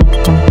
Thank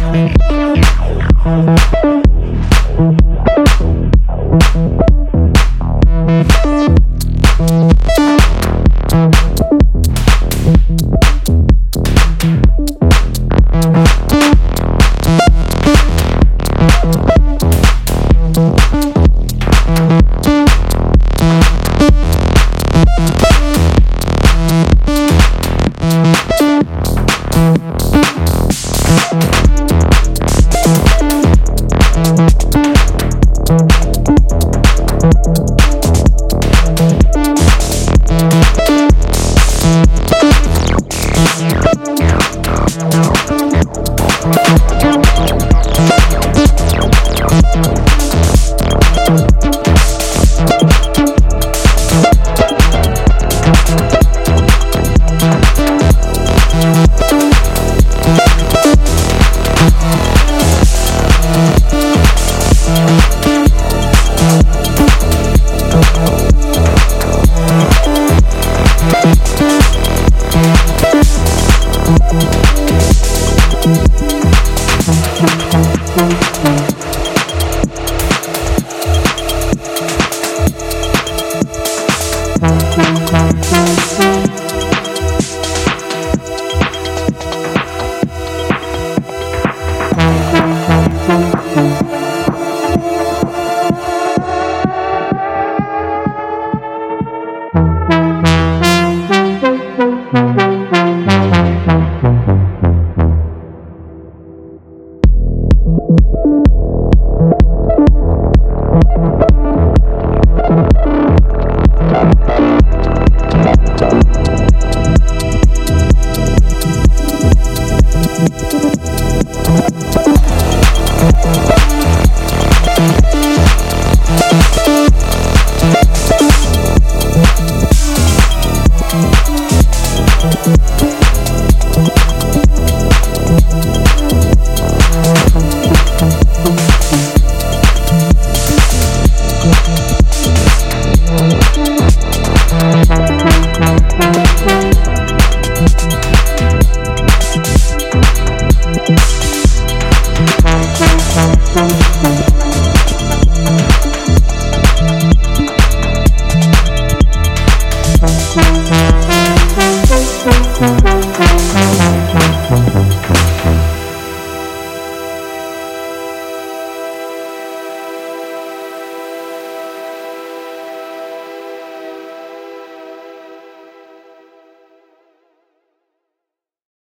Thank